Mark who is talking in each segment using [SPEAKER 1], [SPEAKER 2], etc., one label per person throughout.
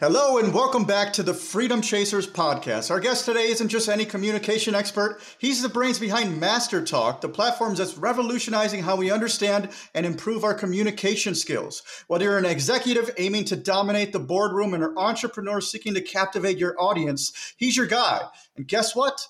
[SPEAKER 1] Hello and welcome back to the Freedom Chasers podcast. Our guest today isn't just any communication expert, he's the brains behind Master Talk, the platform that's revolutionizing how we understand and improve our communication skills. Whether you're an executive aiming to dominate the boardroom and an entrepreneur seeking to captivate your audience, he's your guy. And guess what?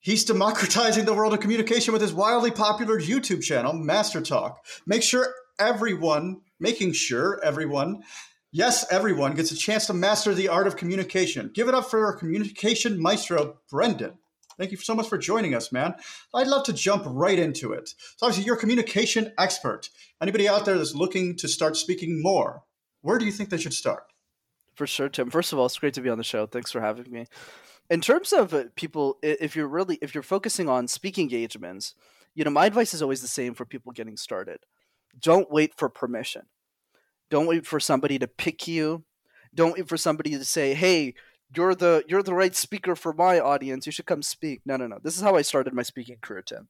[SPEAKER 1] He's democratizing the world of communication with his wildly popular YouTube channel, Master Talk. Make sure everyone, making sure everyone Yes, everyone gets a chance to master the art of communication. Give it up for our communication maestro, Brendan. Thank you so much for joining us, man. I'd love to jump right into it. So, obviously, you're a communication expert. Anybody out there that's looking to start speaking more, where do you think they should start?
[SPEAKER 2] For sure, Tim. First of all, it's great to be on the show. Thanks for having me. In terms of uh, people, if you're really if you're focusing on speaking engagements, you know, my advice is always the same for people getting started. Don't wait for permission don't wait for somebody to pick you. Don't wait for somebody to say, "Hey, you're the you're the right speaker for my audience. You should come speak." No, no, no. This is how I started my speaking career, Tim.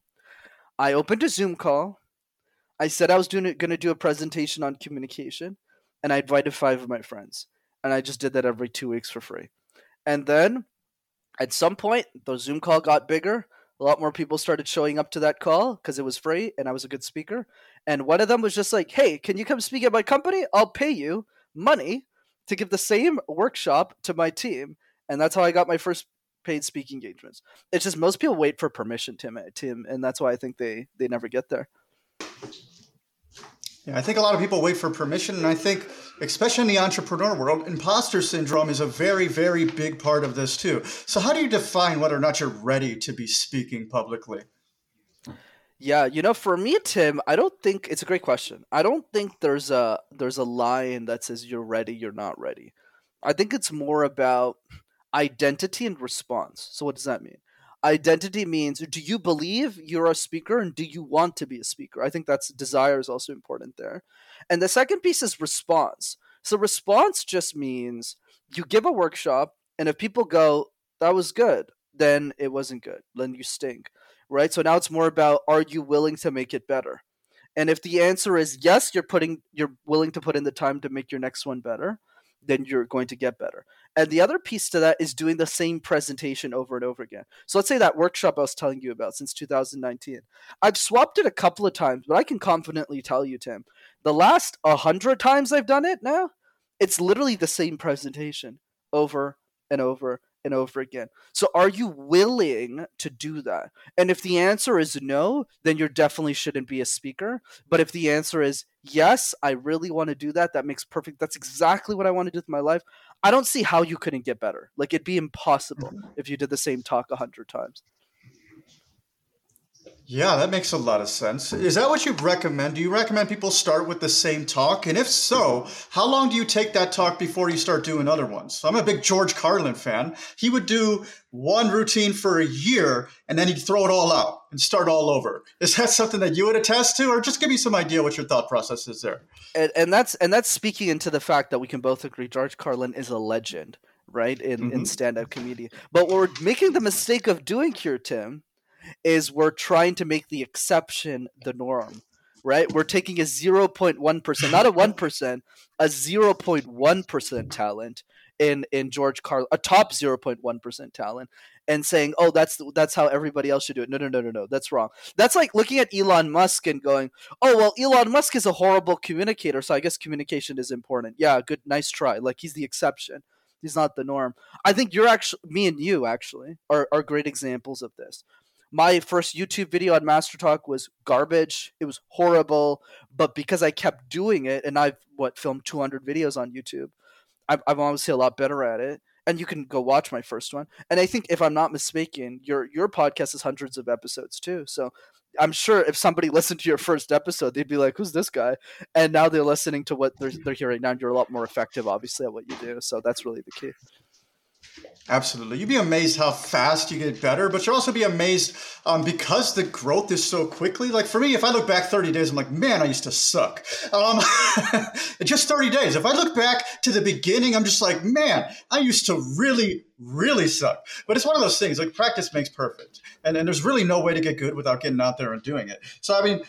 [SPEAKER 2] I opened a Zoom call. I said I was doing going to do a presentation on communication, and I invited five of my friends, and I just did that every two weeks for free. And then, at some point, the Zoom call got bigger. A lot more people started showing up to that call because it was free and I was a good speaker. And one of them was just like, hey, can you come speak at my company? I'll pay you money to give the same workshop to my team. And that's how I got my first paid speaking engagements. It's just most people wait for permission, Tim, eh, Tim, and that's why I think they they never get there.
[SPEAKER 1] Yeah, I think a lot of people wait for permission, and I think, especially in the entrepreneur world, imposter syndrome is a very, very big part of this too. So, how do you define whether or not you're ready to be speaking publicly?
[SPEAKER 2] Yeah, you know, for me, Tim, I don't think it's a great question. I don't think there's a there's a line that says you're ready, you're not ready. I think it's more about identity and response. So what does that mean? Identity means do you believe you're a speaker and do you want to be a speaker? I think that's desire is also important there. And the second piece is response. So response just means you give a workshop and if people go, that was good, then it wasn't good. Then you stink right? So now it's more about are you willing to make it better? And if the answer is yes, you're putting you're willing to put in the time to make your next one better, then you're going to get better. And the other piece to that is doing the same presentation over and over again. So let's say that workshop I was telling you about since 2019. I've swapped it a couple of times, but I can confidently tell you, Tim, the last 100 times I've done it now, it's literally the same presentation over and over and over again. So are you willing to do that? And if the answer is no, then you definitely shouldn't be a speaker. But if the answer is yes, I really want to do that, that makes perfect that's exactly what I want to do with my life. I don't see how you couldn't get better. Like it'd be impossible mm-hmm. if you did the same talk a hundred times.
[SPEAKER 1] Yeah, that makes a lot of sense. Is that what you recommend? Do you recommend people start with the same talk? And if so, how long do you take that talk before you start doing other ones? So I'm a big George Carlin fan. He would do one routine for a year and then he'd throw it all out and start all over. Is that something that you would attest to, or just give me some idea what your thought process is there?
[SPEAKER 2] And, and that's and that's speaking into the fact that we can both agree George Carlin is a legend, right? In mm-hmm. in stand-up comedy. But what we're making the mistake of doing here, Tim, is we're trying to make the exception the norm right? We're taking a 0.1% not a 1% a 0.1% talent in in george carl a top 0.1% talent and saying oh that's that's how everybody else should do it. No no no no no. That's wrong. That's like looking at elon musk and going oh well elon musk is a horrible communicator so i guess communication is important. Yeah good nice try. Like he's the exception. He's not the norm. I think you're actually me and you actually are, are great examples of this my first YouTube video on Master Talk was garbage. It was horrible, but because I kept doing it, and I've what filmed 200 videos on YouTube, I'm, I'm obviously a lot better at it. And you can go watch my first one. And I think, if I'm not mistaken, your your podcast is hundreds of episodes too. So I'm sure if somebody listened to your first episode, they'd be like, "Who's this guy?" And now they're listening to what they're they're hearing now. You're a lot more effective, obviously, at what you do. So that's really the key.
[SPEAKER 1] Absolutely. You'd be amazed how fast you get better, but you'll also be amazed um, because the growth is so quickly. Like for me, if I look back 30 days, I'm like, man, I used to suck. Um, just 30 days. If I look back to the beginning, I'm just like, man, I used to really, really suck. But it's one of those things like practice makes perfect. And, and there's really no way to get good without getting out there and doing it. So, I mean,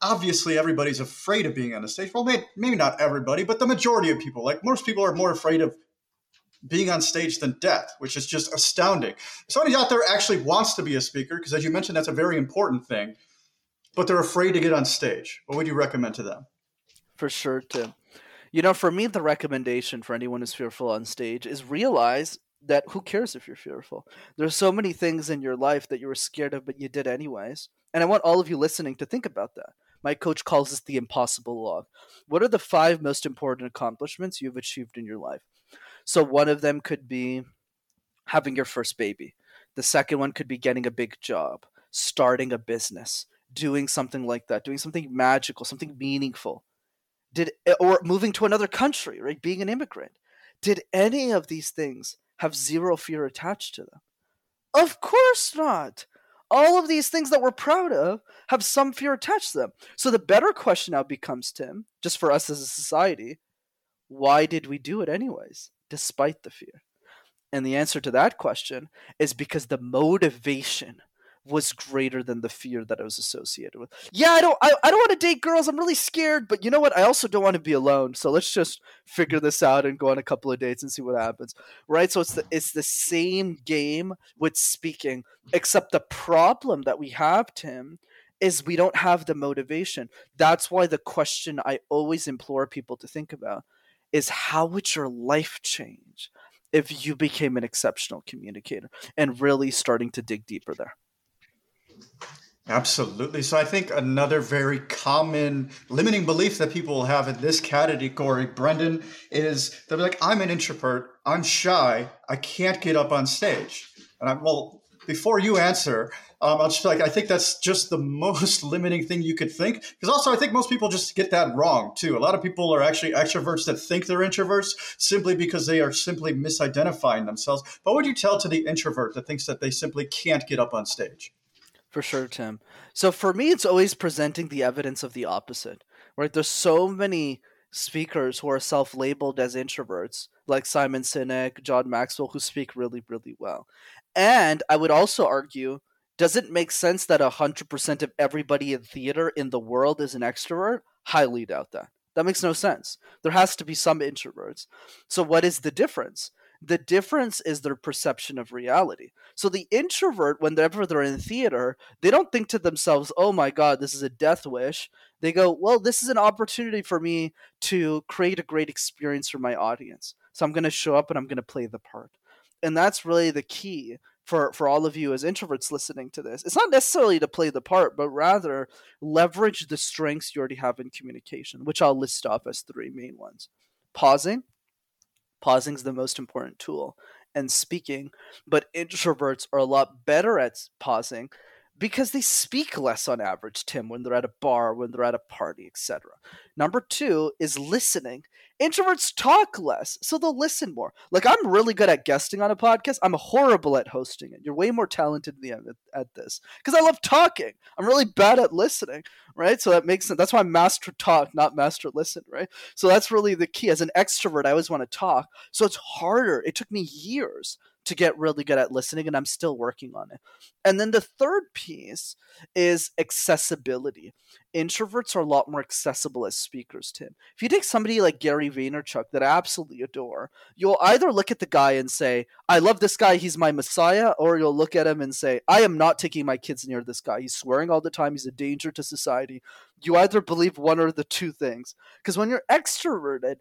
[SPEAKER 1] obviously everybody's afraid of being on the stage. Well, maybe, maybe not everybody, but the majority of people, like most people, are more afraid of being on stage than death, which is just astounding. Somebody out there actually wants to be a speaker, because as you mentioned, that's a very important thing, but they're afraid to get on stage. What would you recommend to them?
[SPEAKER 2] For sure, Tim. You know, for me, the recommendation for anyone who's fearful on stage is realize that who cares if you're fearful? There's so many things in your life that you were scared of, but you did anyways. And I want all of you listening to think about that. My coach calls this the impossible log. What are the five most important accomplishments you've achieved in your life? So one of them could be having your first baby. The second one could be getting a big job, starting a business, doing something like that, doing something magical, something meaningful. Did or moving to another country, right? Being an immigrant. Did any of these things have zero fear attached to them? Of course not. All of these things that we're proud of have some fear attached to them. So the better question now becomes, Tim, just for us as a society, why did we do it anyways? Despite the fear? And the answer to that question is because the motivation was greater than the fear that I was associated with. Yeah, I don't I, I don't want to date girls. I'm really scared, but you know what? I also don't want to be alone. So let's just figure this out and go on a couple of dates and see what happens. Right? So it's the it's the same game with speaking, except the problem that we have, Tim, is we don't have the motivation. That's why the question I always implore people to think about is how would your life change if you became an exceptional communicator and really starting to dig deeper there?
[SPEAKER 1] Absolutely. So I think another very common limiting belief that people will have in this category, Brendan, is they're like, I'm an introvert, I'm shy, I can't get up on stage. And I'm well, before you answer, um, I'll just like I think that's just the most limiting thing you could think. Because also, I think most people just get that wrong too. A lot of people are actually extroverts that think they're introverts simply because they are simply misidentifying themselves. But What would you tell to the introvert that thinks that they simply can't get up on stage?
[SPEAKER 2] For sure, Tim. So for me, it's always presenting the evidence of the opposite. Right? There's so many speakers who are self-labeled as introverts, like Simon Sinek, John Maxwell, who speak really, really well. And I would also argue does it make sense that 100% of everybody in theater in the world is an extrovert? Highly doubt that. That makes no sense. There has to be some introverts. So, what is the difference? The difference is their perception of reality. So, the introvert, whenever they're in theater, they don't think to themselves, oh my God, this is a death wish. They go, well, this is an opportunity for me to create a great experience for my audience. So, I'm going to show up and I'm going to play the part. And that's really the key for for all of you as introverts listening to this. It's not necessarily to play the part but rather leverage the strengths you already have in communication which i'll list off as three main ones. Pausing. Pausing is the most important tool and speaking. But introverts are a lot better at pausing because they speak less on average tim when they're at a bar when they're at a party etc number two is listening Introverts talk less, so they'll listen more. Like I'm really good at guesting on a podcast. I'm horrible at hosting it. You're way more talented than at, at this because I love talking. I'm really bad at listening, right? So that makes sense. That's why I'm master talk, not master listen, right? So that's really the key. As an extrovert, I always want to talk, so it's harder. It took me years to get really good at listening, and I'm still working on it. And then the third piece is accessibility. Introverts are a lot more accessible as speakers, Tim. If you take somebody like Gary Vaynerchuk that I absolutely adore, you'll either look at the guy and say, I love this guy, he's my messiah, or you'll look at him and say, I am not taking my kids near this guy. He's swearing all the time, he's a danger to society. You either believe one or the two things. Because when you're extroverted,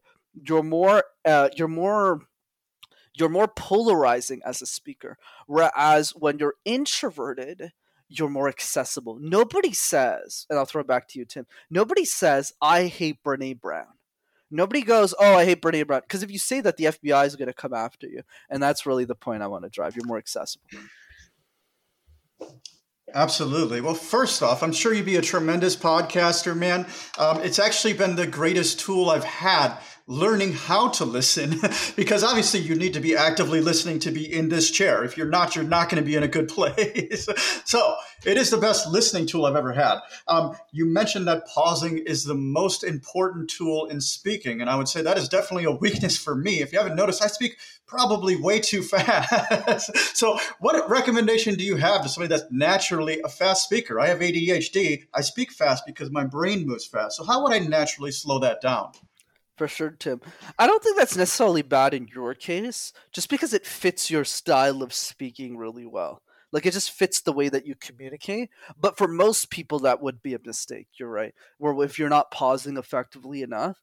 [SPEAKER 2] you're more uh, you're more you're more polarizing as a speaker. Whereas when you're introverted, you're more accessible. Nobody says, and I'll throw it back to you, Tim. Nobody says, I hate Brene Brown. Nobody goes, Oh, I hate Brene Brown. Because if you say that, the FBI is going to come after you. And that's really the point I want to drive. You're more accessible.
[SPEAKER 1] Absolutely. Well, first off, I'm sure you'd be a tremendous podcaster, man. Um, it's actually been the greatest tool I've had learning how to listen because obviously you need to be actively listening to be in this chair. If you're not, you're not going to be in a good place. so it is the best listening tool I've ever had. Um, you mentioned that pausing is the most important tool in speaking. And I would say that is definitely a weakness for me. If you haven't noticed, I speak probably way too fast. so, what recommendation do you have to somebody that's naturally a fast speaker? I have ADHD. I speak fast because my brain moves fast. So, how would I naturally slow that down?
[SPEAKER 2] Sure, Tim. I don't think that's necessarily bad in your case, just because it fits your style of speaking really well. Like it just fits the way that you communicate. But for most people, that would be a mistake. You're right. Where if you're not pausing effectively enough,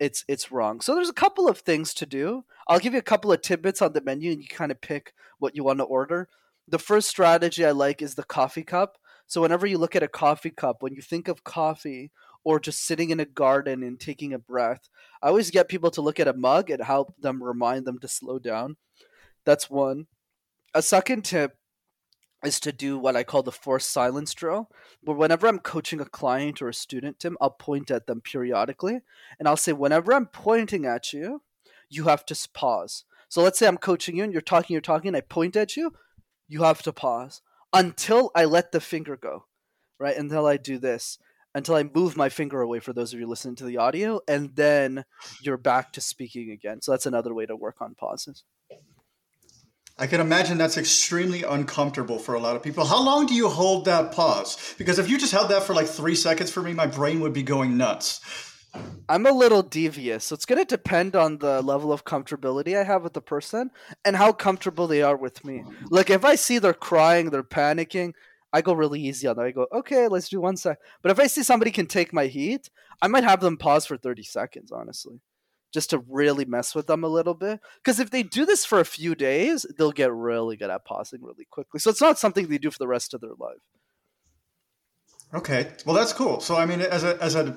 [SPEAKER 2] it's it's wrong. So there's a couple of things to do. I'll give you a couple of tidbits on the menu, and you kind of pick what you want to order. The first strategy I like is the coffee cup. So whenever you look at a coffee cup, when you think of coffee or just sitting in a garden and taking a breath, I always get people to look at a mug and help them remind them to slow down. That's one. A second tip is to do what I call the forced silence drill, where whenever I'm coaching a client or a student, Tim, I'll point at them periodically, and I'll say, whenever I'm pointing at you, you have to pause. So let's say I'm coaching you and you're talking, you're talking, and I point at you, you have to pause until I let the finger go, right? Until I do this, until I move my finger away for those of you listening to the audio, and then you're back to speaking again. So that's another way to work on pauses.
[SPEAKER 1] I can imagine that's extremely uncomfortable for a lot of people. How long do you hold that pause? Because if you just held that for like three seconds for me, my brain would be going nuts.
[SPEAKER 2] I'm a little devious, so it's going to depend on the level of comfortability I have with the person and how comfortable they are with me. Like if I see they're crying, they're panicking, I go really easy on them. I go, okay, let's do one sec. But if I see somebody can take my heat, I might have them pause for 30 seconds, honestly just to really mess with them a little bit. Because if they do this for a few days, they'll get really good at pausing really quickly. So it's not something they do for the rest of their life.
[SPEAKER 1] Okay, well that's cool. So I mean, as a as a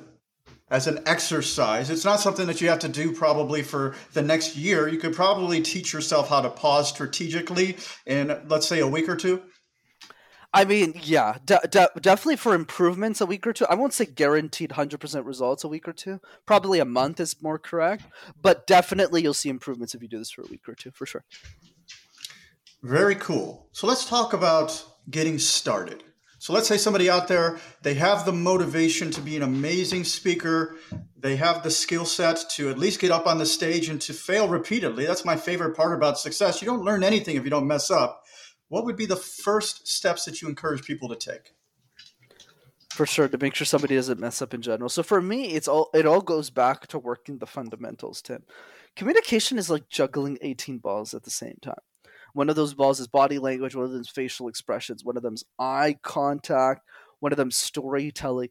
[SPEAKER 1] as an exercise, it's not something that you have to do probably for the next year. You could probably teach yourself how to pause strategically in let's say a week or two.
[SPEAKER 2] I mean, yeah, de- de- definitely for improvements a week or two. I won't say guaranteed 100% results a week or two. Probably a month is more correct, but definitely you'll see improvements if you do this for a week or two, for sure.
[SPEAKER 1] Very cool. So let's talk about getting started. So let's say somebody out there, they have the motivation to be an amazing speaker. They have the skill set to at least get up on the stage and to fail repeatedly. That's my favorite part about success. You don't learn anything if you don't mess up what would be the first steps that you encourage people to take?
[SPEAKER 2] For sure, to make sure somebody doesn't mess up in general. So for me, it's all it all goes back to working the fundamentals, Tim. Communication is like juggling 18 balls at the same time. One of those balls is body language, one of them is facial expressions, one of them is eye contact, one of them storytelling.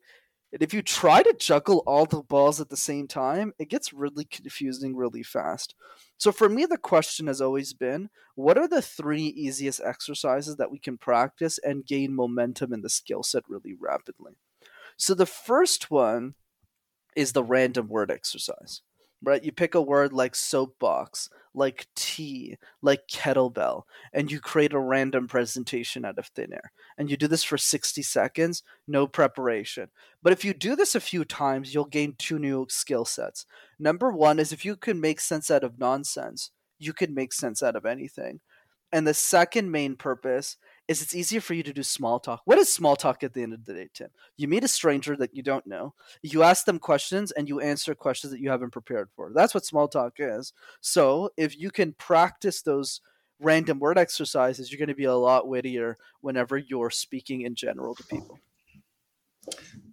[SPEAKER 2] And if you try to juggle all the balls at the same time, it gets really confusing really fast. So for me, the question has always been what are the three easiest exercises that we can practice and gain momentum in the skill set really rapidly? So the first one is the random word exercise right? You pick a word like soapbox, like tea, like kettlebell, and you create a random presentation out of thin air. And you do this for 60 seconds, no preparation. But if you do this a few times, you'll gain two new skill sets. Number one is if you can make sense out of nonsense, you can make sense out of anything. And the second main purpose is it's easier for you to do small talk. What is small talk at the end of the day, Tim? You meet a stranger that you don't know, you ask them questions, and you answer questions that you haven't prepared for. That's what small talk is. So if you can practice those random word exercises, you're going to be a lot wittier whenever you're speaking in general to people.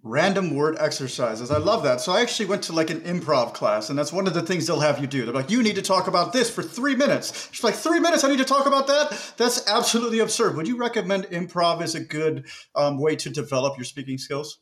[SPEAKER 1] Random word exercises. I love that. So I actually went to like an improv class, and that's one of the things they'll have you do. They're like, you need to talk about this for three minutes. She's like, three minutes? I need to talk about that? That's absolutely absurd. Would you recommend improv as a good um, way to develop your speaking skills?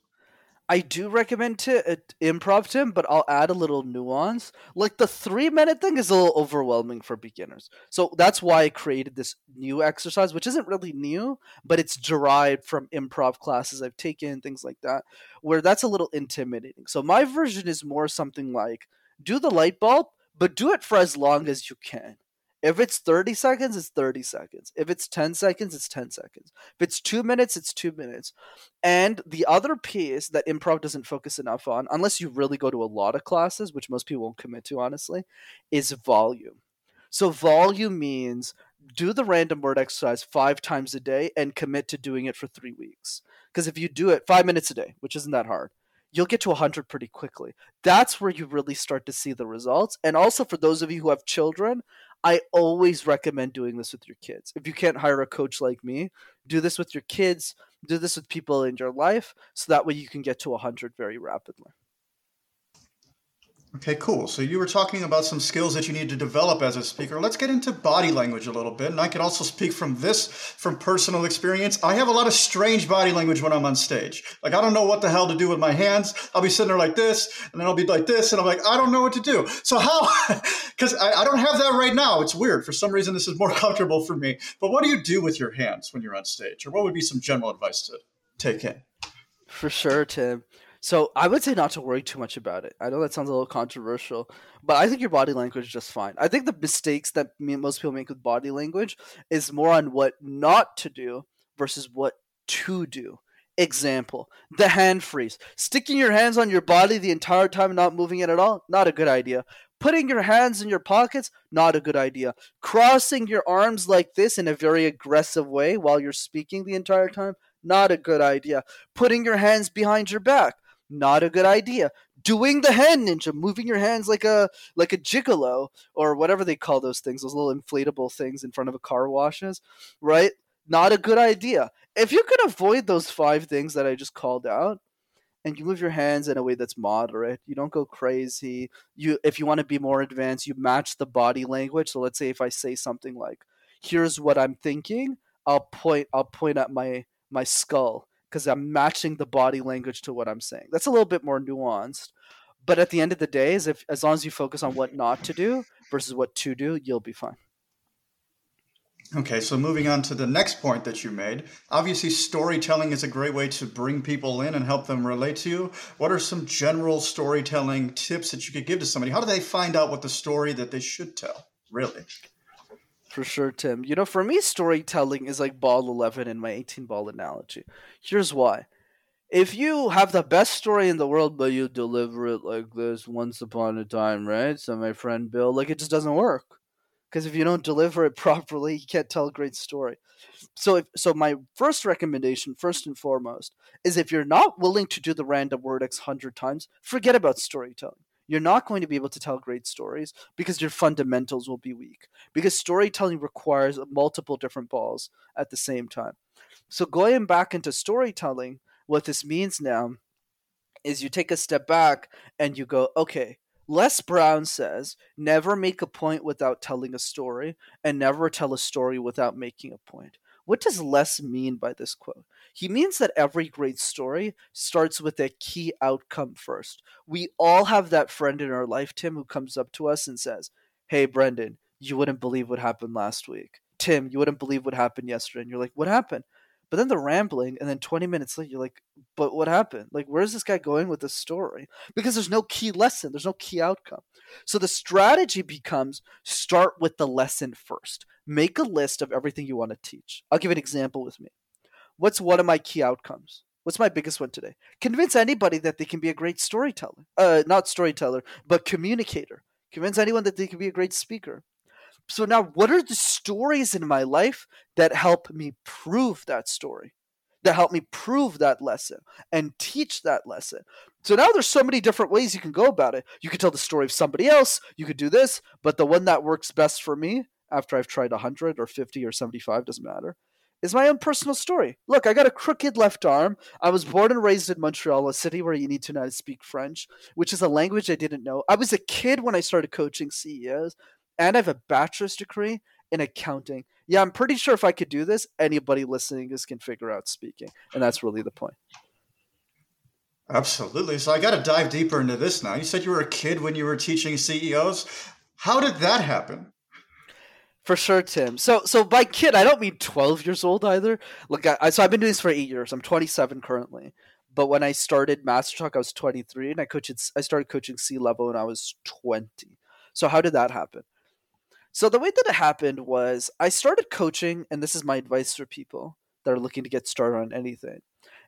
[SPEAKER 2] I do recommend to uh, improv Tim, but I'll add a little nuance. Like the three minute thing is a little overwhelming for beginners, so that's why I created this new exercise, which isn't really new, but it's derived from improv classes I've taken, things like that, where that's a little intimidating. So my version is more something like do the light bulb, but do it for as long as you can If it's 30 seconds, it's 30 seconds. If it's 10 seconds, it's 10 seconds. If it's two minutes, it's two minutes. And the other piece that improv doesn't focus enough on, unless you really go to a lot of classes, which most people won't commit to, honestly, is volume. So, volume means do the random word exercise five times a day and commit to doing it for three weeks. Because if you do it five minutes a day, which isn't that hard, you'll get to 100 pretty quickly. That's where you really start to see the results. And also, for those of you who have children, I always recommend doing this with your kids. If you can't hire a coach like me, do this with your kids, do this with people in your life, so that way you can get to 100 very rapidly.
[SPEAKER 1] Okay, cool. So you were talking about some skills that you need to develop as a speaker. Let's get into body language a little bit. And I can also speak from this, from personal experience. I have a lot of strange body language when I'm on stage. Like, I don't know what the hell to do with my hands. I'll be sitting there like this, and then I'll be like this, and I'm like, I don't know what to do. So how, because I, I don't have that right now. It's weird. For some reason, this is more comfortable for me. But what do you do with your hands when you're on stage? Or what would be some general advice to take in?
[SPEAKER 2] For sure, Tim. So I would say not to worry too much about it. I know that sounds a little controversial, but I think your body language is just fine. I think the mistakes that most people make with body language is more on what not to do versus what to do. Example, the hand freeze. Sticking your hands on your body the entire time, not moving it at all, not a good idea. Putting your hands in your pockets, not a good idea. Crossing your arms like this in a very aggressive way while you're speaking the entire time, not a good idea. Putting your hands behind your back, not a good idea. Doing the hand ninja, moving your hands like a like a gigolo or whatever they call those things, those little inflatable things in front of a car washes, right? Not a good idea. If you can avoid those five things that I just called out, and you move your hands in a way that's moderate, you don't go crazy. You if you want to be more advanced, you match the body language. So let's say if I say something like, "Here's what I'm thinking," I'll point I'll point at my my skull because I'm matching the body language to what I'm saying. That's a little bit more nuanced. But at the end of the day, is if as long as you focus on what not to do versus what to do, you'll be fine.
[SPEAKER 1] Okay, so moving on to the next point that you made. Obviously, storytelling is a great way to bring people in and help them relate to you. What are some general storytelling tips that you could give to somebody? How do they find out what the story that they should tell, really?
[SPEAKER 2] For sure, Tim. You know, for me, storytelling is like ball 11 in my 18 ball analogy. Here's why. If you have the best story in the world, but you deliver it like this once upon a time, right? So, my friend Bill, like it just doesn't work. Because if you don't deliver it properly, you can't tell a great story. So, if, so my first recommendation, first and foremost, is if you're not willing to do the random word X hundred times, forget about storytelling you're not going to be able to tell great stories because your fundamentals will be weak. Because storytelling requires multiple different balls at the same time. So, going back into storytelling, what this means now is you take a step back and you go, okay, Les Brown says, never make a point without telling a story, and never tell a story without making a point. What does Les mean by this quote? He means that every great story starts with a key outcome first. We all have that friend in our life, Tim, who comes up to us and says, Hey, Brendan, you wouldn't believe what happened last week. Tim, you wouldn't believe what happened yesterday. And you're like, What happened? But then the rambling, and then 20 minutes later, you're like, but what happened? Like, where's this guy going with this story? Because there's no key lesson, there's no key outcome. So the strategy becomes start with the lesson first. Make a list of everything you want to teach. I'll give an example with me. What's one of my key outcomes? What's my biggest one today? Convince anybody that they can be a great storyteller. Uh, not storyteller, but communicator. Convince anyone that they can be a great speaker. So now, what are the stories in my life that help me prove that story? That help me prove that lesson and teach that lesson. So now there's so many different ways you can go about it. You could tell the story of somebody else, you could do this, but the one that works best for me after I've tried 100 or 50 or 75, doesn't matter, is my own personal story. Look, I got a crooked left arm. I was born and raised in Montreal, a city where you need to know how to speak French, which is a language I didn't know. I was a kid when I started coaching CEOs and I have a bachelor's degree in accounting. Yeah, I'm pretty sure if I could do this, anybody listening this can figure out speaking. And that's really the point.
[SPEAKER 1] Absolutely. So I got to dive deeper into this now. You said you were a kid when you were teaching CEOs. How did that happen?
[SPEAKER 2] For sure, Tim. So, so by kid, I don't mean 12 years old either. Look, I, so I've been doing this for eight years. I'm 27 currently. But when I started Master Talk, I was 23, and I coached. I started coaching C level when I was 20. So how did that happen? So the way that it happened was I started coaching, and this is my advice for people that are looking to get started on anything,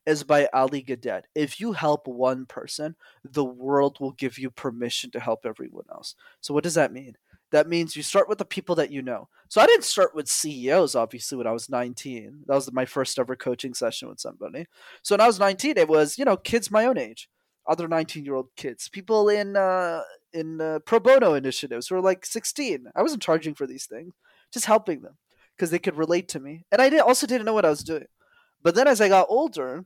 [SPEAKER 2] is by Ali Gadet. If you help one person, the world will give you permission to help everyone else. So what does that mean? That means you start with the people that you know. So I didn't start with CEOs, obviously, when I was 19. That was my first ever coaching session with somebody. So when I was 19, it was, you know, kids my own age, other 19 year old kids, people in, uh, in uh, pro bono initiatives who were like 16. I wasn't charging for these things, just helping them because they could relate to me. And I did, also didn't know what I was doing. But then as I got older,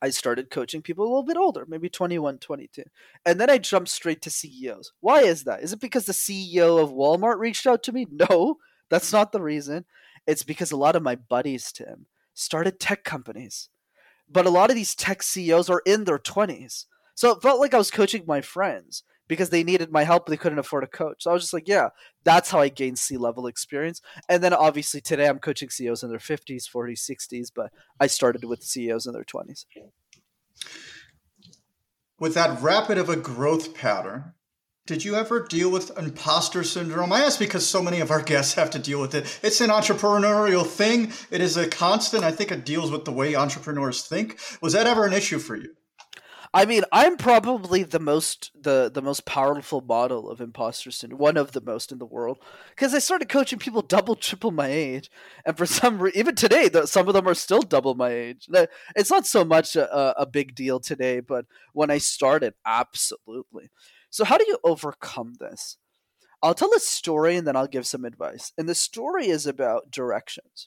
[SPEAKER 2] I started coaching people a little bit older, maybe 21, 22. And then I jumped straight to CEOs. Why is that? Is it because the CEO of Walmart reached out to me? No, that's not the reason. It's because a lot of my buddies, Tim, started tech companies. But a lot of these tech CEOs are in their 20s. So it felt like I was coaching my friends because they needed my help. They couldn't afford a coach. So I was just like, yeah, that's how I gained C level experience. And then obviously today I'm coaching CEOs in their 50s, 40s, 60s, but I started with CEOs in their 20s.
[SPEAKER 1] With that rapid of a growth pattern, did you ever deal with imposter syndrome? I ask because so many of our guests have to deal with it. It's an entrepreneurial thing. It is a constant. I think it deals with the way entrepreneurs think. Was that ever an issue for you?
[SPEAKER 2] I mean, I'm probably the most the the most powerful model of imposter syndrome, one of the most in the world, because I started coaching people double, triple my age, and for some reason, even today, the, some of them are still double my age. It's not so much a, a big deal today, but when I started, absolutely. So, how do you overcome this? I'll tell a story and then I'll give some advice. And the story is about directions.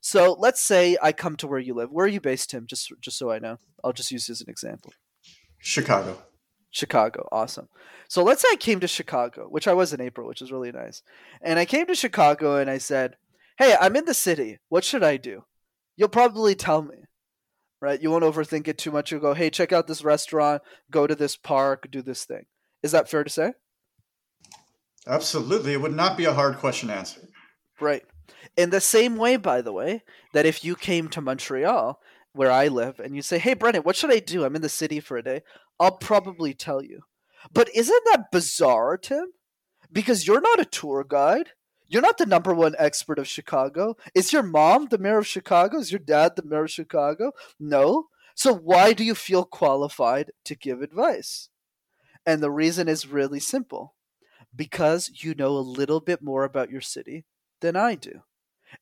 [SPEAKER 2] So let's say I come to where you live. Where are you based, Tim? Just just so I know. I'll just use this as an example.
[SPEAKER 1] Chicago.
[SPEAKER 2] Chicago, awesome. So let's say I came to Chicago, which I was in April, which is really nice. And I came to Chicago and I said, Hey, I'm in the city. What should I do? You'll probably tell me, right? You won't overthink it too much. You'll go, Hey, check out this restaurant, go to this park, do this thing. Is that fair to say?
[SPEAKER 1] Absolutely. It would not be a hard question to answer.
[SPEAKER 2] Right. In the same way, by the way, that if you came to Montreal where I live and you say, "Hey, Brendan, what should I do? I'm in the city for a day." I'll probably tell you. But isn't that bizarre, Tim? Because you're not a tour guide. You're not the number one expert of Chicago. Is your mom the mayor of Chicago? Is your dad the mayor of Chicago? No. So why do you feel qualified to give advice? And the reason is really simple. Because you know a little bit more about your city than I do.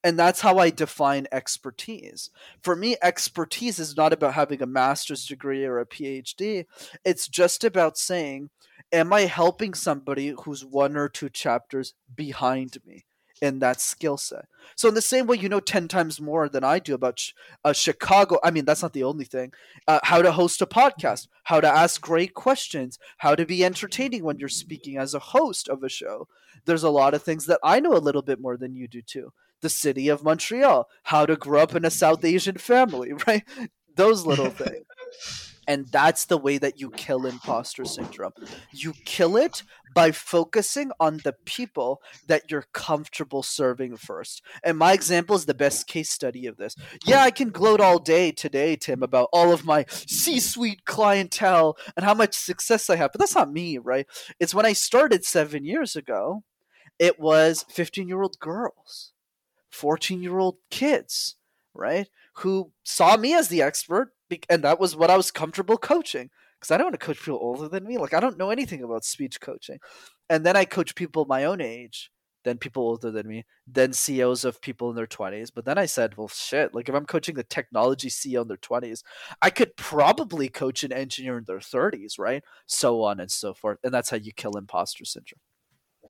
[SPEAKER 2] And that's how I define expertise. For me, expertise is not about having a master's degree or a PhD. It's just about saying, Am I helping somebody who's one or two chapters behind me? in that skill set. So in the same way, you know ten times more than I do about uh, Chicago. I mean, that's not the only thing. Uh, how to host a podcast, how to ask great questions, how to be entertaining when you're speaking as a host of a show. There's a lot of things that I know a little bit more than you do too the city of Montreal, how to grow up in a South Asian family, right? Those little things. And that's the way that you kill imposter syndrome. You kill it by focusing on the people that you're comfortable serving first. And my example is the best case study of this. Yeah, I can gloat all day today, Tim, about all of my C suite clientele and how much success I have, but that's not me, right? It's when I started seven years ago, it was 15 year old girls 14 year old kids, right? Who saw me as the expert, and that was what I was comfortable coaching. Because I don't want to coach people older than me. Like, I don't know anything about speech coaching. And then I coach people my own age, then people older than me, then CEOs of people in their 20s. But then I said, well, shit, like if I'm coaching the technology CEO in their 20s, I could probably coach an engineer in their 30s, right? So on and so forth. And that's how you kill imposter syndrome.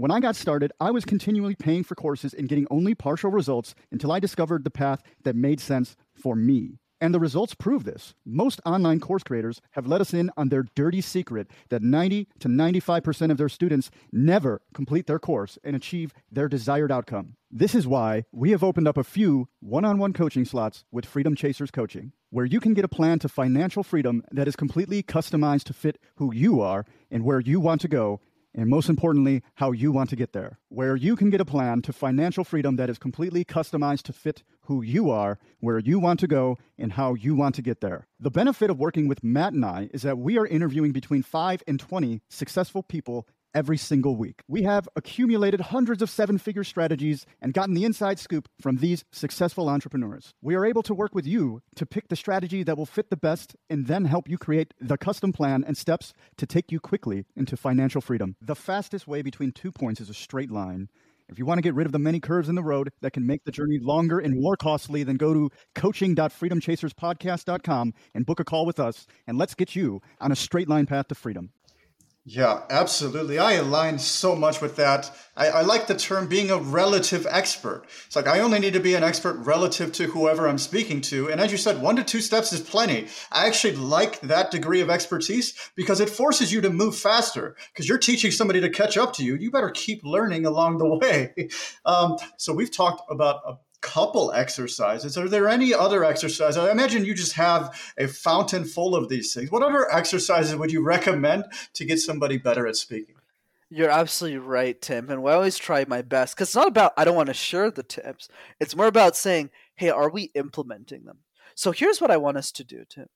[SPEAKER 3] When I got started, I was continually paying for courses and getting only partial results until I discovered the path that made sense for me. And the results prove this. Most online course creators have let us in on their dirty secret that 90 to 95% of their students never complete their course and achieve their desired outcome. This is why we have opened up a few one on one coaching slots with Freedom Chasers Coaching, where you can get a plan to financial freedom that is completely customized to fit who you are and where you want to go and most importantly, how you want to get there, where you can get a plan to financial freedom that is completely customized to fit who you are, where you want to go, and how you want to get there. The benefit of working with Matt and I is that we are interviewing between 5 and 20 successful people every single week. We have accumulated hundreds of seven figure strategies and gotten the inside scoop from these successful entrepreneurs. We are able to work with you to pick the strategy that will fit the best and then help you create the custom plan and steps to take you quickly into financial freedom. The fastest way between two points is a straight line. If you want to get rid of the many curves in the road that can make the journey longer and more costly, then go to coaching.freedomchaserspodcast.com and book a call with us, and let's get you on a straight line path to freedom.
[SPEAKER 1] Yeah, absolutely. I align so much with that. I, I, like the term being a relative expert. It's like I only need to be an expert relative to whoever I'm speaking to. And as you said, one to two steps is plenty. I actually like that degree of expertise because it forces you to move faster because you're teaching somebody to catch up to you. You better keep learning along the way. Um, so we've talked about a couple exercises. Are there any other exercises? I imagine you just have a fountain full of these things. What other exercises would you recommend to get somebody better at speaking?
[SPEAKER 2] You're absolutely right, Tim. And I always try my best because it's not about I don't want to share the tips. It's more about saying, hey, are we implementing them? So here's what I want us to do, Tim.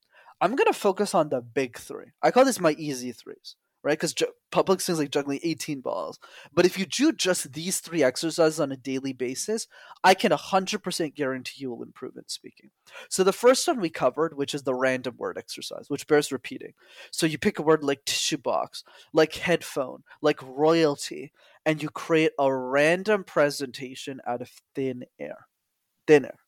[SPEAKER 2] I'm going to focus on the big three. I call this my easy threes right? Because ju- public things like juggling 18 balls. But if you do just these three exercises on a daily basis, I can 100% guarantee you will improve in speaking. So the first one we covered, which is the random word exercise, which bears repeating. So you pick a word like tissue box, like headphone, like royalty, and you create a random presentation out of thin air. Thin air.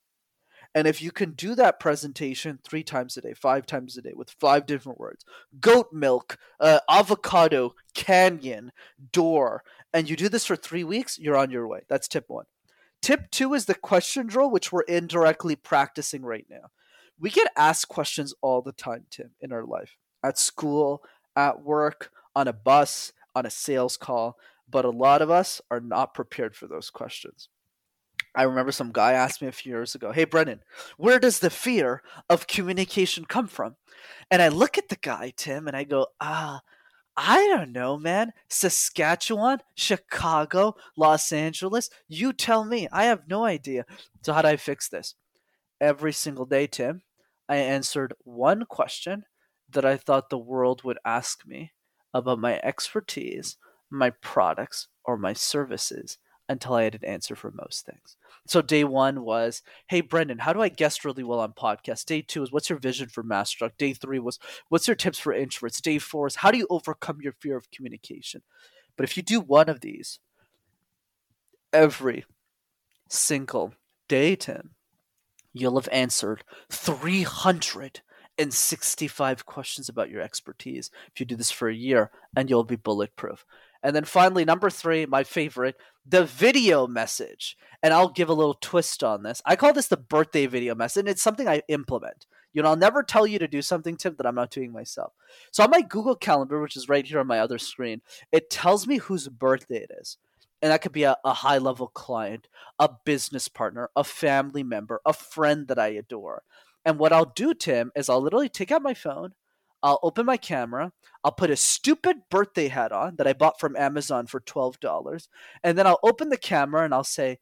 [SPEAKER 2] And if you can do that presentation three times a day, five times a day with five different words goat milk, uh, avocado, canyon, door and you do this for three weeks, you're on your way. That's tip one. Tip two is the question drill, which we're indirectly practicing right now. We get asked questions all the time, Tim, in our life at school, at work, on a bus, on a sales call, but a lot of us are not prepared for those questions. I remember some guy asked me a few years ago, Hey, Brendan, where does the fear of communication come from? And I look at the guy, Tim, and I go, Ah, I don't know, man. Saskatchewan, Chicago, Los Angeles. You tell me. I have no idea. So, how do I fix this? Every single day, Tim, I answered one question that I thought the world would ask me about my expertise, my products, or my services until I had an answer for most things. So day one was, hey Brendan, how do I guest really well on podcasts? Day two is what's your vision for Master Talk? Day three was what's your tips for introverts? Day four is how do you overcome your fear of communication? But if you do one of these every single day, Tim, you'll have answered 365 questions about your expertise if you do this for a year and you'll be bulletproof. And then finally, number three, my favorite, the video message. And I'll give a little twist on this. I call this the birthday video message, and it's something I implement. You know, I'll never tell you to do something, Tim, that I'm not doing myself. So on my Google Calendar, which is right here on my other screen, it tells me whose birthday it is. And that could be a, a high level client, a business partner, a family member, a friend that I adore. And what I'll do, Tim, is I'll literally take out my phone, I'll open my camera. I'll put a stupid birthday hat on that I bought from Amazon for $12. And then I'll open the camera and I'll say,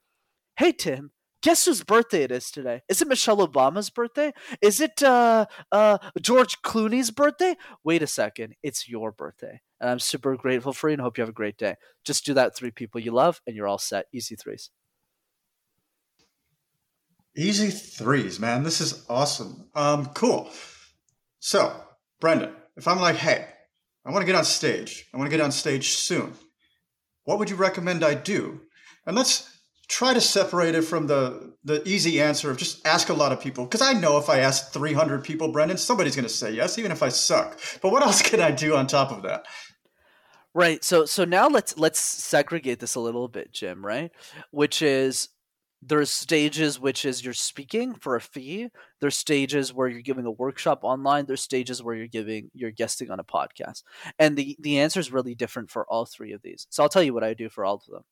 [SPEAKER 2] Hey, Tim, guess whose birthday it is today? Is it Michelle Obama's birthday? Is it uh, uh, George Clooney's birthday? Wait a second. It's your birthday. And I'm super grateful for you and hope you have a great day. Just do that three people you love and you're all set. Easy threes.
[SPEAKER 1] Easy threes, man. This is awesome. Um, cool. So Brendan, if I'm like, hey, I want to get on stage, I want to get on stage soon, what would you recommend I do? And let's try to separate it from the the easy answer of just ask a lot of people because I know if I ask 300 people, Brendan, somebody's going to say yes, even if I suck. But what else can I do on top of that?
[SPEAKER 2] Right. So so now let's let's segregate this a little bit, Jim. Right, which is there's stages which is you're speaking for a fee there's stages where you're giving a workshop online there's stages where you're giving you're guesting on a podcast. And the the answer is really different for all three of these. So i'll tell you what i do for all of them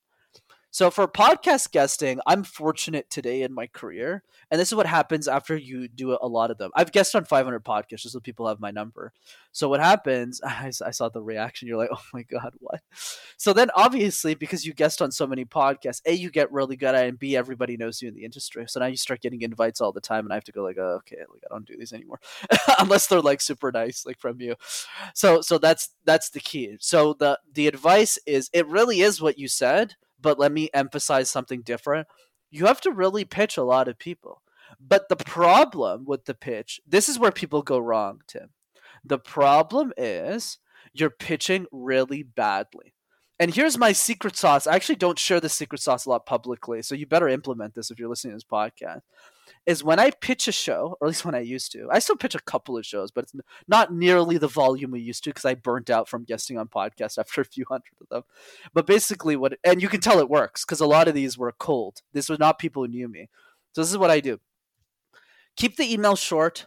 [SPEAKER 2] So for podcast guesting, I'm fortunate today in my career, and this is what happens after you do a lot of them. I've guested on 500 podcasts just so people have my number. So what happens? I, saw the reaction. You're like, oh my god, what? So then obviously because you guest on so many podcasts, a you get really good at, it, and b everybody knows you in the industry. So now you start getting invites all the time, and I have to go like, oh, okay, like I don't do these anymore unless they're like super nice, like from you. So so that's that's the key. So the the advice is it really is what you said but let me emphasize something different. You have to really pitch a lot of people. But the problem with the pitch, this is where people go wrong, Tim. The problem is you're pitching really badly. And here's my secret sauce. I actually don't share the secret sauce a lot publicly, so you better implement this if you're listening to this podcast is when I pitch a show, or at least when I used to. I still pitch a couple of shows, but it's not nearly the volume we used to because I burnt out from guesting on podcasts after a few hundred of them. But basically, what and you can tell it works because a lot of these were cold. This was not people who knew me. So this is what I do: keep the email short.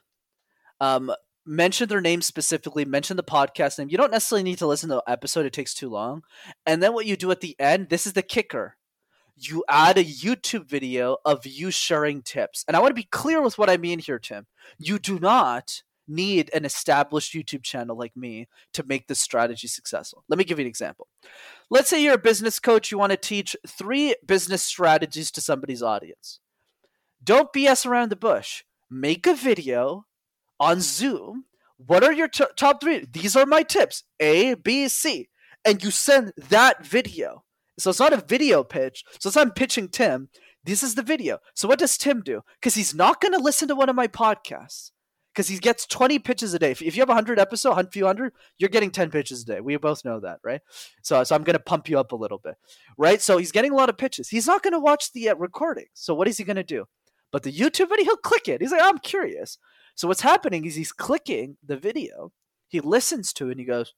[SPEAKER 2] Um, mention their name specifically, mention the podcast name. You don't necessarily need to listen to the episode, it takes too long. And then what you do at the end, this is the kicker you add a YouTube video of you sharing tips. And I want to be clear with what I mean here, Tim. You do not need an established YouTube channel like me to make this strategy successful. Let me give you an example. Let's say you're a business coach, you want to teach three business strategies to somebody's audience. Don't BS around the bush. Make a video on Zoom. What are your t- top three? These are my tips A, B, C. And you send that video so it's not a video pitch. So it's not pitching Tim. This is the video. So what does Tim do? Because he's not going to listen to one of my podcasts. Because he gets 20 pitches a day. If, you have 100 episodes, a few hundred, you're getting 10 pitches a day. We both know that, right? So, so I'm going to pump you up a little bit, right? So he's getting a lot of pitches. He's not going to watch the uh, recording. So what is he going to do? But the YouTube video, he'll click it. He's like, I'm curious. So what's happening is he's clicking the video. He listens to it and he goes,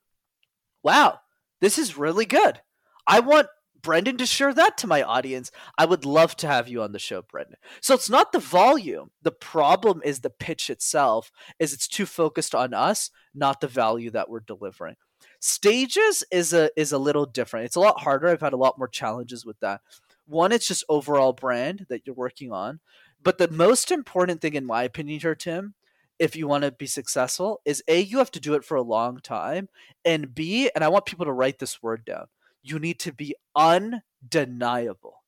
[SPEAKER 2] wow, this is really good. I want Brendan to share that to my audience. I would love to have you on the show, Brendan. So it's not the volume. The problem is the pitch itself is it's too focused on us, not the value that we're delivering. Stages is a is a little different. It's a lot harder. I've had a lot more challenges with that. One, it's just overall brand that you're working on. But the most important thing in my opinion here, Tim, if you want to be successful, is A, you have to do it for a long time. And B, and I want people to write this word down you need to be undeniable.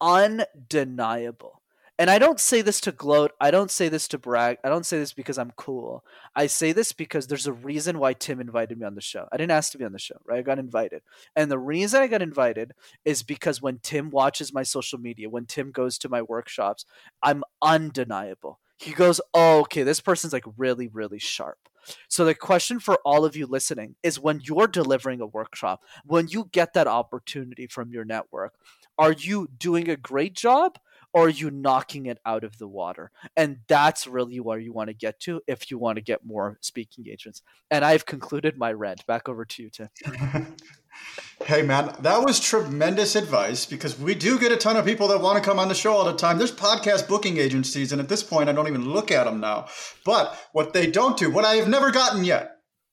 [SPEAKER 2] Undeniable. And I don't say this to gloat. I don't say this to brag. I don't say this because I'm cool. I say this because there's a reason why Tim invited me on the show. I didn't ask to be on the show, right? I got invited. And the reason I got invited is because when Tim watches my social media, when Tim goes to my workshops, I'm undeniable. He goes, oh, okay, this person's like really, really sharp. So the question for all of you listening is when you're delivering a workshop, when you get that opportunity from your network, are you doing a great job are you knocking it out of the water? And that's really where you want to get to if you want to get more speaking engagements. And I've concluded my rant. Back over to you, Tim.
[SPEAKER 1] Hey, man, that was tremendous advice because we do get a ton of people that want to come on the show all the time. There's podcast booking agencies, and at this point, I don't even look at them now. But what they don't do, what I have never gotten yet,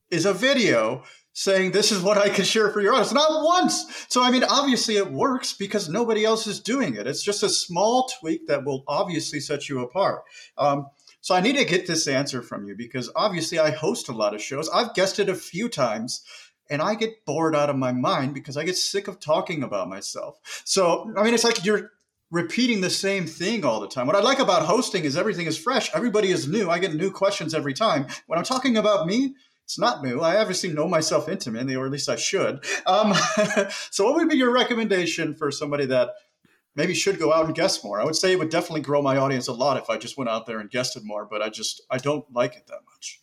[SPEAKER 1] is a video saying this is what I can share for your audience. Not once. So, I mean, obviously it works because nobody else is doing it. It's just a small tweak that will obviously set you apart. Um, so, I need to get this answer from you because obviously I host a lot of shows. I've guested a few times and I get bored out of my mind because I get sick of talking about myself. So, I mean, it's like you're repeating the same thing all the time. What I like about hosting is everything is fresh. Everybody is new. I get new questions every time. When I'm talking about me, it's not new. I obviously know myself intimately, or at least I should. Um, so, what would be your recommendation for somebody that maybe should go out and guest more? I would say it would definitely grow my audience a lot if I just went out there and guested more, but I just I don't like it that much.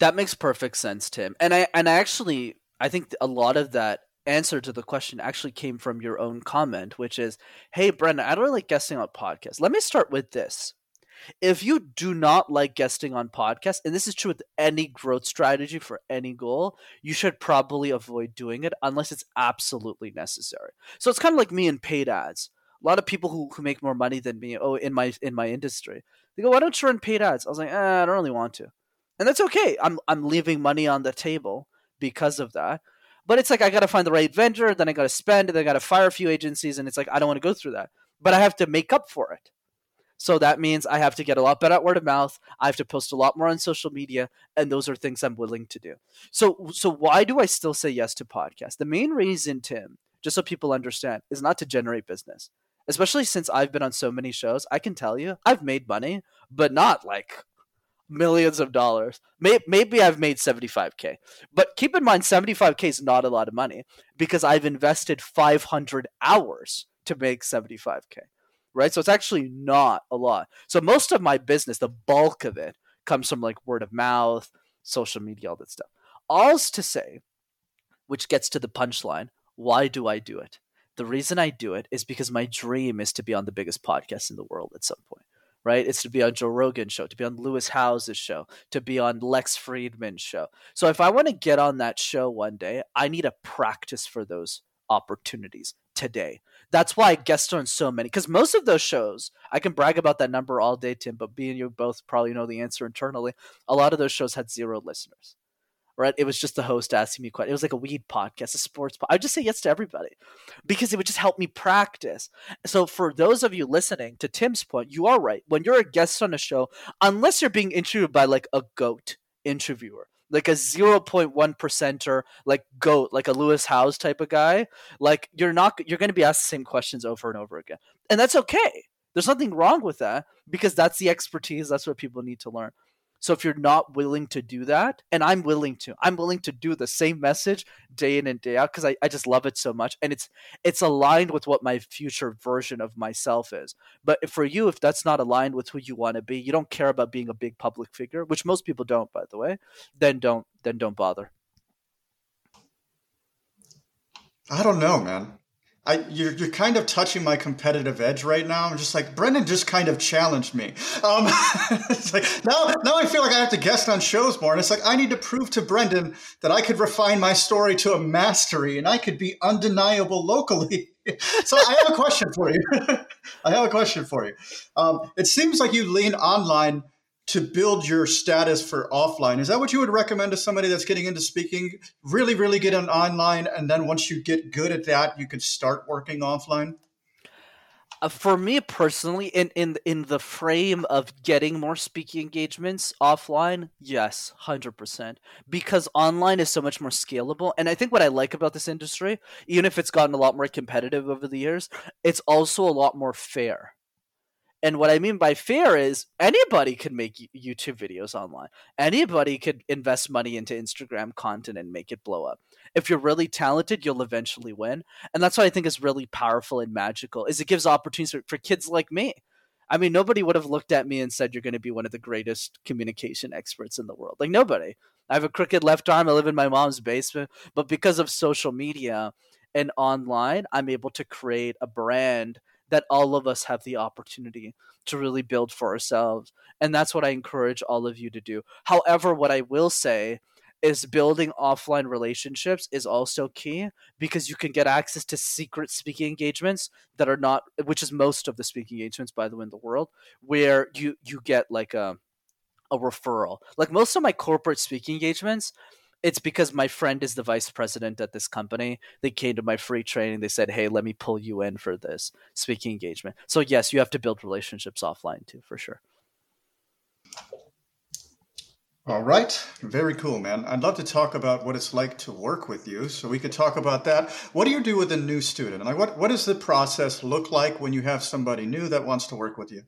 [SPEAKER 2] That makes perfect sense, Tim. And I and I actually I think a lot of that answer to the question actually came from your own comment, which is, "Hey, Brendan, I don't really like guessing on podcasts. Let me start with this. If you do not like guesting on podcasts, and this is true with any growth strategy for any goal, you should probably avoid doing it unless it's absolutely necessary. So it's kind of like me in paid ads. A lot of people who, who make more money than me, oh, in my in my industry, they go, "Why don't you run paid ads?" I was like, eh, "I don't really want to." and that's okay. I'm I'm leaving money on the table because of that. But it's like I got to find the right vendor, then I got to spend, and then I got to fire a few agencies, and it's like I don't want to go through that. But I have to make up for it. So that means I have to get a lot better at word of mouth. I have to post a lot more on social media, and those are things I'm willing to do. So, so why do I still say yes to podcasts? The main reason, Tim, just so people understand, is not to generate business. Especially since I've been on so many shows, I can tell you I've made money, but not like millions of dollars. Maybe I've made 75K. But keep in mind, 75K is not a lot of money because I've invested 500 hours to make 75K, right? So it's actually not a lot. So most of my business, the bulk of it, comes from like word of mouth, social media, all that stuff. All's to say, which gets to the punchline why do I do it? The reason I do it is because my dream is to be on the biggest podcast in the world at some point right? It's to be on Joe Rogan's show, to be on Lewis Howes's show, to be on Lex Fridman's show. So if I want to get on that show one day, I need to practice for those opportunities today. That's why I guest on so many because most of those shows, I can brag about that number all day, Tim. But me and you both probably know the answer internally. A lot of those shows had zero listeners right? It was just the host asking me questions. It was like a weed podcast, a sports podcast. I would just say yes to everybody because it would just help me practice. So for those of you listening, to Tim's point, you are right. When you're a guest on a show, unless you're being interviewed by like a goat interviewer, like a 0.1 percenter like goat like a lewis howes type of guy like you're not you're going to be asked the same questions over and over again. And that's okay. There's nothing wrong with that because that's the expertise that's what people need to learn so if you're not willing to do that, and I'm willing to, I'm willing to do the same message day in and day out because I, I just love it so much. And it's it's aligned with what my future version of myself is. But for you, if that's not aligned with who you want to be, you don't care about being a big public figure, which most people don't, by the way, then don't then don't bother.
[SPEAKER 1] I don't know, man. I, you're, you're kind of touching my competitive edge right now. I'm just like Brendan just kind of challenged me. Um, it's like now, now I feel like I have to guest on shows more, and it's like I need to prove to Brendan that I could refine my story to a mastery, and I could be undeniable locally. so I have a question for you. I have a question for you. Um, it seems like you lean online to build your status for offline. Is that what you would recommend to somebody that's getting into speaking? Really, really get on online, and then once you get good at that, you could start working offline.
[SPEAKER 2] Uh, for me personally, in in in the frame of getting more speaking engagements offline, yes, hundred percent, because online is so much more scalable. And I think what I like about this industry, even if it's gotten a lot more competitive over the years, it's also a lot more fair and what I mean by fair is anybody can make YouTube videos online. Anybody could invest money into Instagram content and make it blow up. If you're really talented, you'll eventually win. And that's what I think is really powerful and magical is it gives opportunities for, for kids like me. I mean, nobody would have looked at me and said you're going to be one of the greatest communication experts in the world. Like nobody. I have a crooked left arm. I live in my mom's basement, but because of social media and online, I'm able to create a brand that all of us have the opportunity to really build for ourselves. And that's what I encourage all of you to do. However, what I will say is building offline relationships is also key because you can get access to secret speaking engagements that are not which is most of the speaking engagements by the way in the world where you you get like a a referral like most of my corporate speaking engagements it's because my friend is the vice president at this company. They came to my free training. They said, "Hey, let me pull you in for this speaking engagement." So yes, you have to build relationships offline too, for sure.
[SPEAKER 1] All right, very cool, man. I'd love to talk about what it's like to work with you, so we could talk about that. What do you do with a new student? Like, what what does the process look like when you have somebody new that wants to work with you?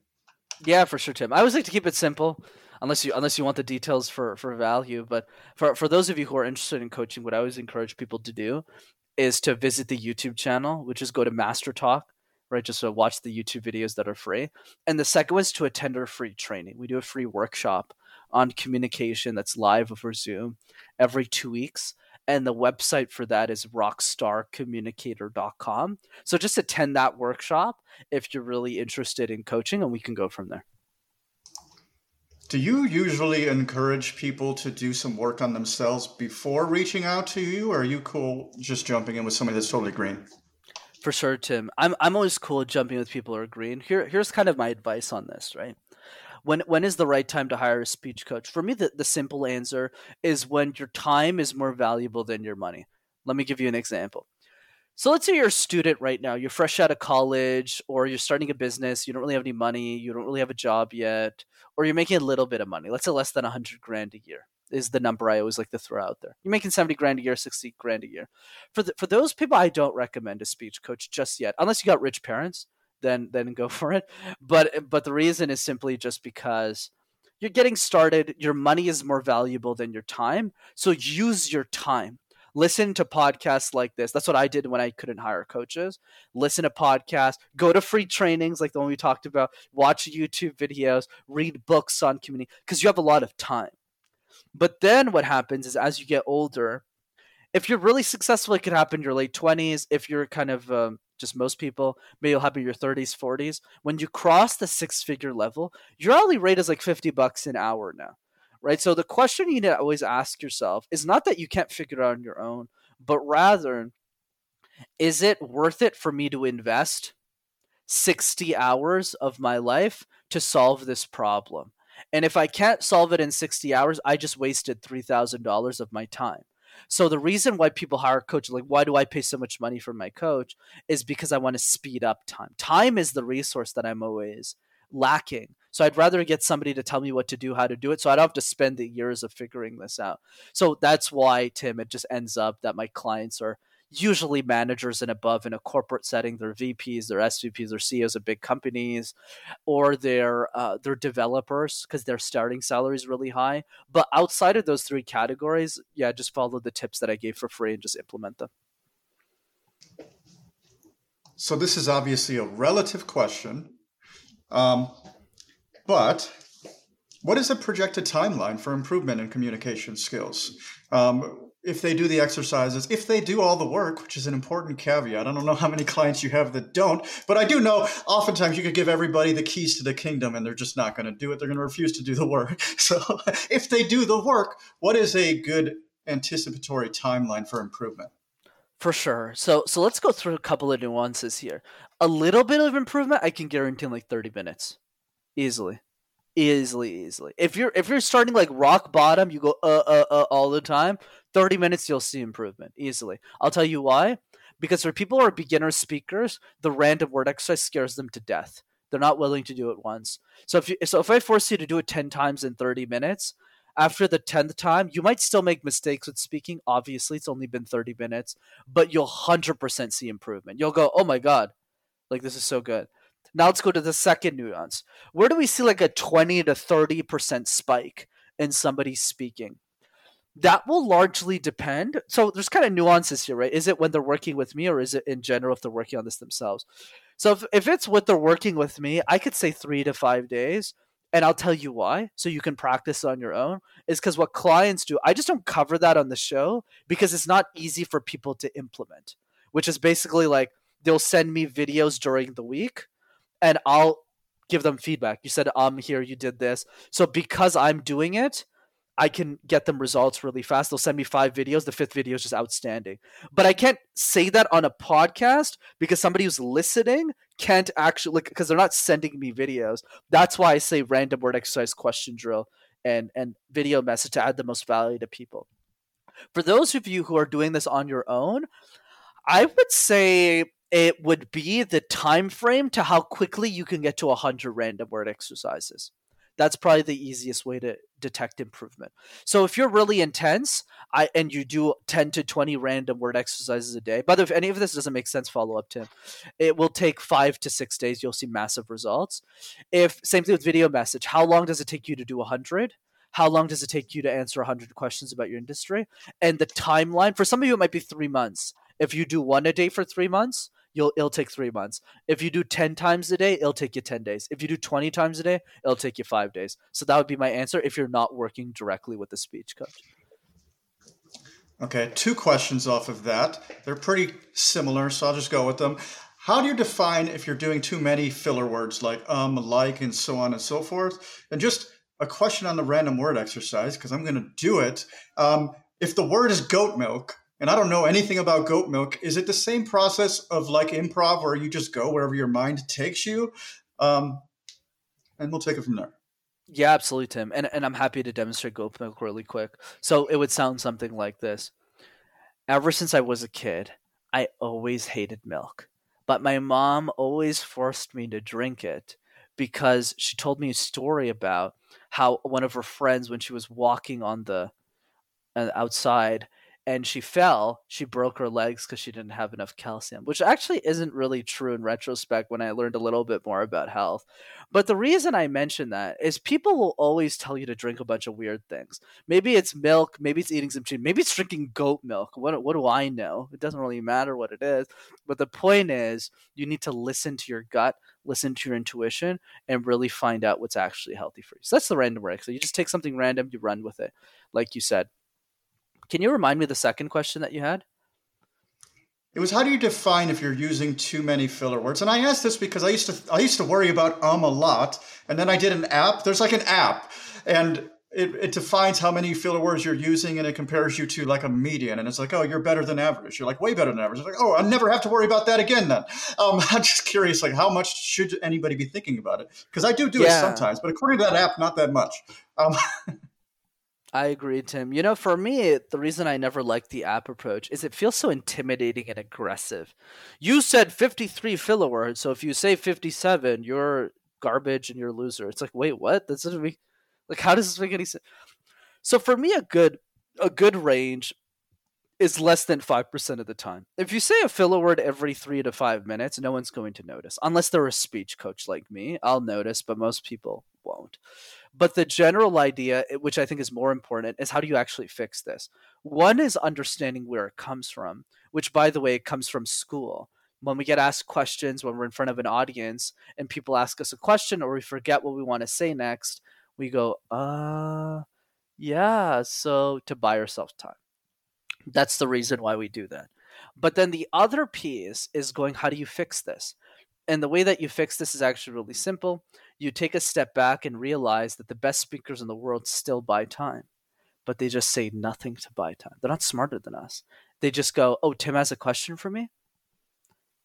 [SPEAKER 2] Yeah, for sure, Tim. I always like to keep it simple unless you unless you want the details for for value. But for for those of you who are interested in coaching, what I always encourage people to do is to visit the YouTube channel, which is go to Master Talk, right? Just to watch the YouTube videos that are free. And the second is to attend our free training. We do a free workshop on communication that's live over Zoom every two weeks. And the website for that is rockstarcommunicator.com. So just attend that workshop if you're really interested in coaching, and we can go from there.
[SPEAKER 1] Do you usually encourage people to do some work on themselves before reaching out to you, or are you cool just jumping in with somebody that's totally green?
[SPEAKER 2] For sure, Tim. I'm I'm always cool jumping with people who are green. Here here's kind of my advice on this, right? When when is the right time to hire a speech coach? For me, the, the simple answer is when your time is more valuable than your money. Let me give you an example. So let's say you're a student right now, you're fresh out of college, or you're starting a business, you don't really have any money, you don't really have a job yet, or you're making a little bit of money. Let's say less than 100 grand a year is the number I always like to throw out there. You're making 70 grand a year, 60 grand a year. For the, for those people, I don't recommend a speech coach just yet, unless you got rich parents, then then go for it. But but the reason is simply just because you're getting started, your money is more valuable than your time. So use your time listen to podcasts like this. That's what I did when I couldn't hire coaches. Listen to podcasts, go to free trainings like the one we talked about, watch YouTube videos, read books on community because you have a lot of time. But then what happens is as you get older, if you're really successful, it could happen in your late 20s. If you're kind of um, just most people, maybe you'll happen in your 30s, 40s. When you cross the six figure level, your hourly rate is like 50 bucks an hour now right? So the question you need to always ask yourself is not that you can't figure it out on your own, but rather, is it worth it for me to invest 60 hours of my life to solve this problem? And if I can't solve it in 60 hours, I just wasted $3,000 of my time. So the reason why people hire coaches, like why do I pay so much money for my coach, is because I want to speed up time. Time is the resource that I'm always lacking. So I'd rather get somebody to tell me what to do, how to do it, so I don't have to spend the years of figuring this out. So that's why, Tim, it just ends up that my clients are usually managers and above in a corporate setting. They're VPs, they're SVPs, they're CEOs of big companies, or they're uh, they're developers because their starting salary is really high. But outside of those three categories, yeah, just follow the tips that I gave for free and just implement them.
[SPEAKER 1] So this is obviously a relative question. Um, but what is the projected timeline for improvement in communication skills? Um, if they do the exercises, if they do all the work, which is an important caveat. I don't know how many clients you have that don't, but I do know oftentimes you could give everybody the keys to the kingdom and they're just not going to do it. They're going to refuse to do the work. So if they do the work, what is a good anticipatory timeline for improvement?
[SPEAKER 2] For sure. So so let's go through a couple of nuances here. A little bit of improvement I can guarantee in like 30 minutes easily. Easily easily. If you're if you're starting like rock bottom you go uh uh uh all the time 30 minutes you'll see improvement easily. I'll tell you why. Because for people who are beginner speakers the random word exercise scares them to death. They're not willing to do it once. So if you so if i force you to do it 10 times in 30 minutes after the 10th time you might still make mistakes with speaking. Obviously it's only been 30 minutes but you'll 100% see improvement. You'll go oh my god. Like this is so good now let's go to the second nuance. Where do we see like a 20 to 30% spike in somebody speaking? That will largely depend. So there's kind of nuances here, right? Is it when they're working with me or is it in general if they're working on this themselves? So if, if it's what they're working with me, I could say three to five days. And I'll tell you why, so you can practice on your own, is because what clients do, I just don't cover that on the show because it's not easy for people to implement, which is basically like they'll send me videos during the week and I'll give them feedback. You said I'm here, you did this. So because I'm doing it, I can get them results really fast. They'll send me five videos. The fifth video is just outstanding. But I can't say that on a podcast because somebody who's listening can't actually because they're not sending me videos. That's why I say random word exercise question drill and and video message to add the most value to people. For those of you who are doing this on your own, I would say it would be the time frame to how quickly you can get to 100 random word exercises. That's probably the easiest way to detect improvement. So if you're really intense I, and you do 10 to 20 random word exercises a day but if any of this doesn't make sense follow up tim. It will take five to six days you'll see massive results. If same thing with video message how long does it take you to do 100 how long does it take you to answer 100 questions about your industry? And the timeline for some of you it might be three months if you do one a day for three months you'll it'll take three months. If you do ten times a day, it'll take you ten days. If you do twenty times a day, it'll take you five days. So that would be my answer if you're not working directly with the speech coach.
[SPEAKER 1] Okay, two questions off of that. They're pretty similar, so I'll just go with them. How do you define if you're doing too many filler words like um, like, and so on and so forth? And just a question on the random word exercise, because I'm going to do it. Um, if the word is goat milk, and I don't know anything about goat milk. Is it the same process of like improv where you just go wherever your mind takes you? Um, and we'll take it from there.
[SPEAKER 2] Yeah, absolutely, Tim. And, and I'm happy to demonstrate goat milk really quick. So it would sound something like this ever since I was a kid, I always hated milk. But my mom always forced me to drink it because she told me a story about how one of her friends, when she was walking on the uh, outside, and she fell, she broke her legs because she didn't have enough calcium, which actually isn't really true in retrospect when I learned a little bit more about health. But the reason I mention that is people will always tell you to drink a bunch of weird things. Maybe it's milk, maybe it's eating some cheese, maybe it's drinking goat milk. What, what do I know? It doesn't really matter what it is. But the point is, you need to listen to your gut, listen to your intuition, and really find out what's actually healthy for you. So that's the random work. So you just take something random, you run with it, like you said. Can you remind me the second question that you had?
[SPEAKER 1] It was how do you define if you're using too many filler words? And I asked this because I used to I used to worry about um a lot, and then I did an app. There's like an app, and it, it defines how many filler words you're using, and it compares you to like a median. And it's like, oh, you're better than average. You're like way better than average. It's like, oh, I never have to worry about that again. Then um, I'm just curious, like how much should anybody be thinking about it? Because I do do yeah. it sometimes, but according to that app, not that much. Um,
[SPEAKER 2] I agree, Tim. You know, for me, the reason I never liked the app approach is it feels so intimidating and aggressive. You said 53 filler words, so if you say 57, you're garbage and you're a loser. It's like, wait, what? This doesn't make like how does this make any sense? So for me, a good a good range is less than 5% of the time. If you say a filler word every three to five minutes, no one's going to notice. Unless they're a speech coach like me, I'll notice, but most people won't. But the general idea, which I think is more important, is how do you actually fix this? One is understanding where it comes from, which, by the way, comes from school. When we get asked questions, when we're in front of an audience and people ask us a question or we forget what we want to say next, we go, uh, yeah, so to buy ourselves time. That's the reason why we do that. But then the other piece is going, how do you fix this? And the way that you fix this is actually really simple. You take a step back and realize that the best speakers in the world still buy time, but they just say nothing to buy time. They're not smarter than us. They just go, Oh, Tim has a question for me?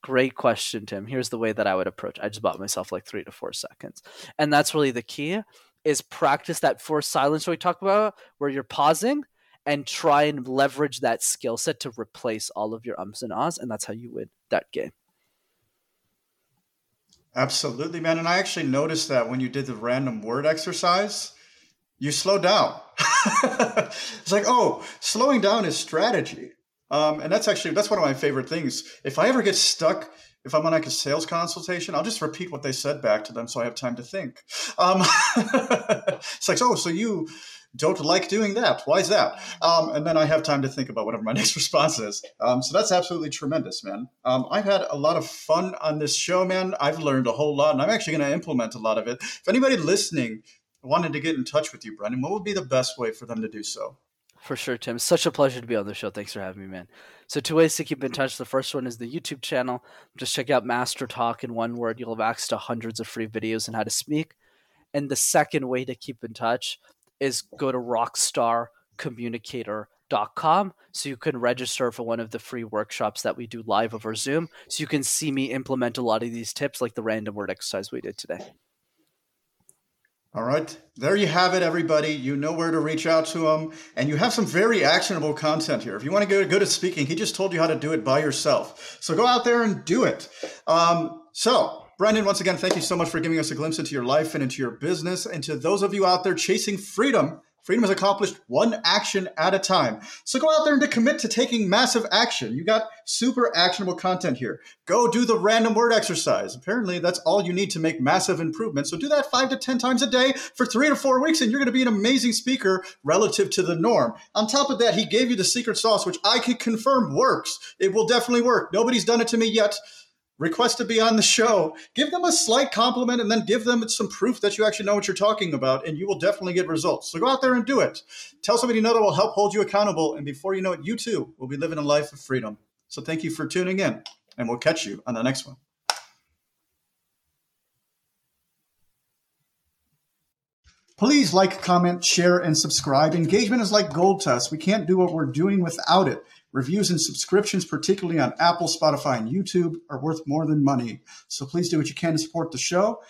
[SPEAKER 2] Great question, Tim. Here's the way that I would approach. I just bought myself like three to four seconds. And that's really the key is practice that forced silence we talk about where you're pausing and try and leverage that skill set to replace all of your ums and ahs, and that's how you win that game.
[SPEAKER 1] Absolutely, man. And I actually noticed that when you did the random word exercise, you slowed down. it's like, oh, slowing down is strategy. Um, and that's actually that's one of my favorite things. If I ever get stuck, if I'm on like a sales consultation, I'll just repeat what they said back to them so I have time to think. Um, it's like, oh, so you don't like doing that. Why is that? Um, and then I have time to think about whatever my next response is. Um, so that's absolutely tremendous, man. Um, I've had a lot of fun on this show, man. I've learned a whole lot, and I'm actually going to implement a lot of it. If anybody listening wanted to get in touch with you, Brendan, what would be the best way for them to do so?
[SPEAKER 2] For sure, Tim. Such a pleasure to be on the show. Thanks for having me, man. So, two ways to keep in touch. The first one is the YouTube channel. Just check out Master Talk in one word. You'll have access to hundreds of free videos on how to speak. And the second way to keep in touch is go to rockstarcommunicator.com so you can register for one of the free workshops that we do live over Zoom so you can see me implement a lot of these tips like the random word exercise we did today.
[SPEAKER 1] All right. There you have it, everybody. You know where to reach out to him. And you have some very actionable content here. If you want to get good at speaking, he just told you how to do it by yourself. So go out there and do it. Um, so, Brendan, once again, thank you so much for giving us a glimpse into your life and into your business. And to those of you out there chasing freedom, freedom is accomplished one action at a time. So go out there and commit to taking massive action. You got super actionable content here. Go do the random word exercise. Apparently, that's all you need to make massive improvements. So do that five to 10 times a day for three to four weeks, and you're going to be an amazing speaker relative to the norm. On top of that, he gave you the secret sauce, which I can confirm works. It will definitely work. Nobody's done it to me yet request to be on the show, give them a slight compliment and then give them some proof that you actually know what you're talking about, and you will definitely get results. So go out there and do it. Tell somebody you know that will help hold you accountable, and before you know it, you too will be living a life of freedom. So thank you for tuning in, and we'll catch you on the next one. Please like, comment, share, and subscribe. Engagement is like gold tests. We can't do what we're doing without it. Reviews and subscriptions, particularly on Apple, Spotify, and YouTube, are worth more than money. So please do what you can to support the show.